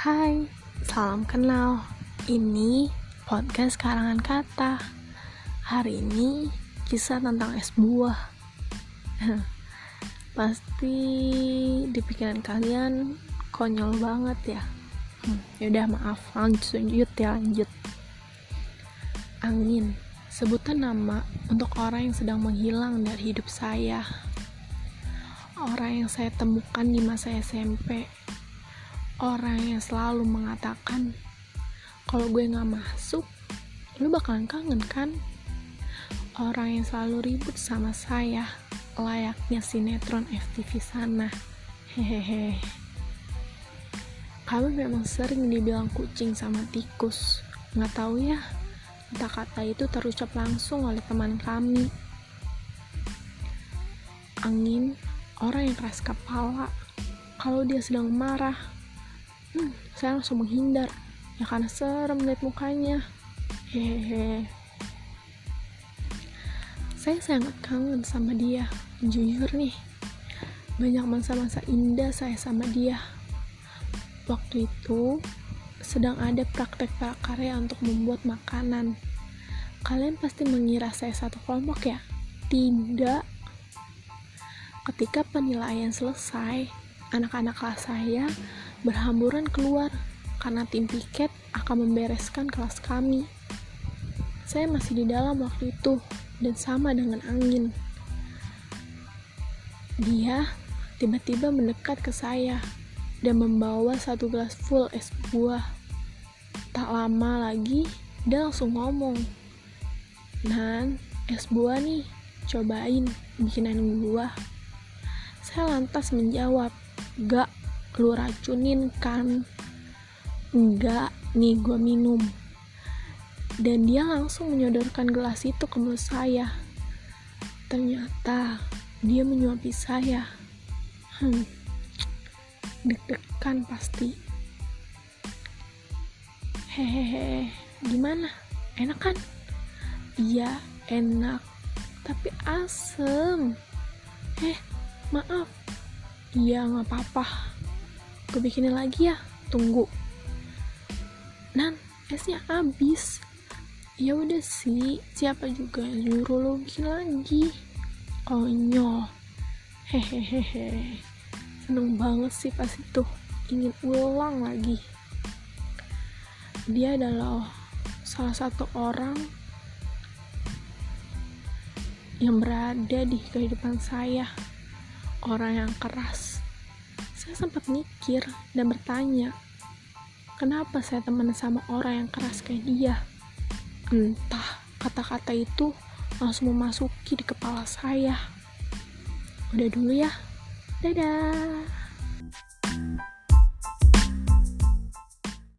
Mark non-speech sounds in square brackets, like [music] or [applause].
Hai, salam kenal. Ini podcast karangan kata. Hari ini kisah tentang es buah. [laughs] Pasti di pikiran kalian konyol banget ya. Hmm, yaudah maaf, lanjut ya lanjut. Angin, sebutan nama untuk orang yang sedang menghilang dari hidup saya. Orang yang saya temukan di masa SMP orang yang selalu mengatakan kalau gue nggak masuk lu bakalan kangen kan? Orang yang selalu ribut sama saya layaknya sinetron FTV sana. Hehehe. Kami memang sering dibilang kucing sama tikus. Nggak tahu ya kata-kata itu terucap langsung oleh teman kami. Angin orang yang keras kepala. Kalau dia sedang marah hmm, saya langsung menghindar. Ya karena serem lihat mukanya. Hehehe. Saya sangat kangen sama dia. Jujur nih banyak masa-masa indah saya sama dia. Waktu itu sedang ada praktek prakarya untuk membuat makanan. Kalian pasti mengira saya satu kelompok ya? Tidak. Ketika penilaian selesai anak-anak kelas saya berhamburan keluar karena tim piket akan membereskan kelas kami. Saya masih di dalam waktu itu dan sama dengan angin. Dia tiba-tiba mendekat ke saya dan membawa satu gelas full es buah. Tak lama lagi, dia langsung ngomong, Nan, es buah nih, cobain bikinan gua. Saya lantas menjawab, gak lu racunin kan? Enggak nih gue minum. Dan dia langsung menyodorkan gelas itu ke mulut saya. Ternyata dia menyuapi saya. Hmm deg-degan pasti. Hehehe gimana? Enak kan? Iya enak. Tapi asem. Eh maaf. Iya nggak apa-apa gue bikinin lagi ya tunggu. Nan esnya habis. Ya udah sih siapa juga yang nyuruh lo bikin lagi? Konyol. Hehehe seneng banget sih pas itu. Ingin ulang lagi. Dia adalah salah satu orang yang berada di kehidupan saya. Orang yang keras saya sempat mikir dan bertanya, kenapa saya teman sama orang yang keras kayak dia? Entah kata-kata itu langsung memasuki di kepala saya. Udah dulu ya. Dadah.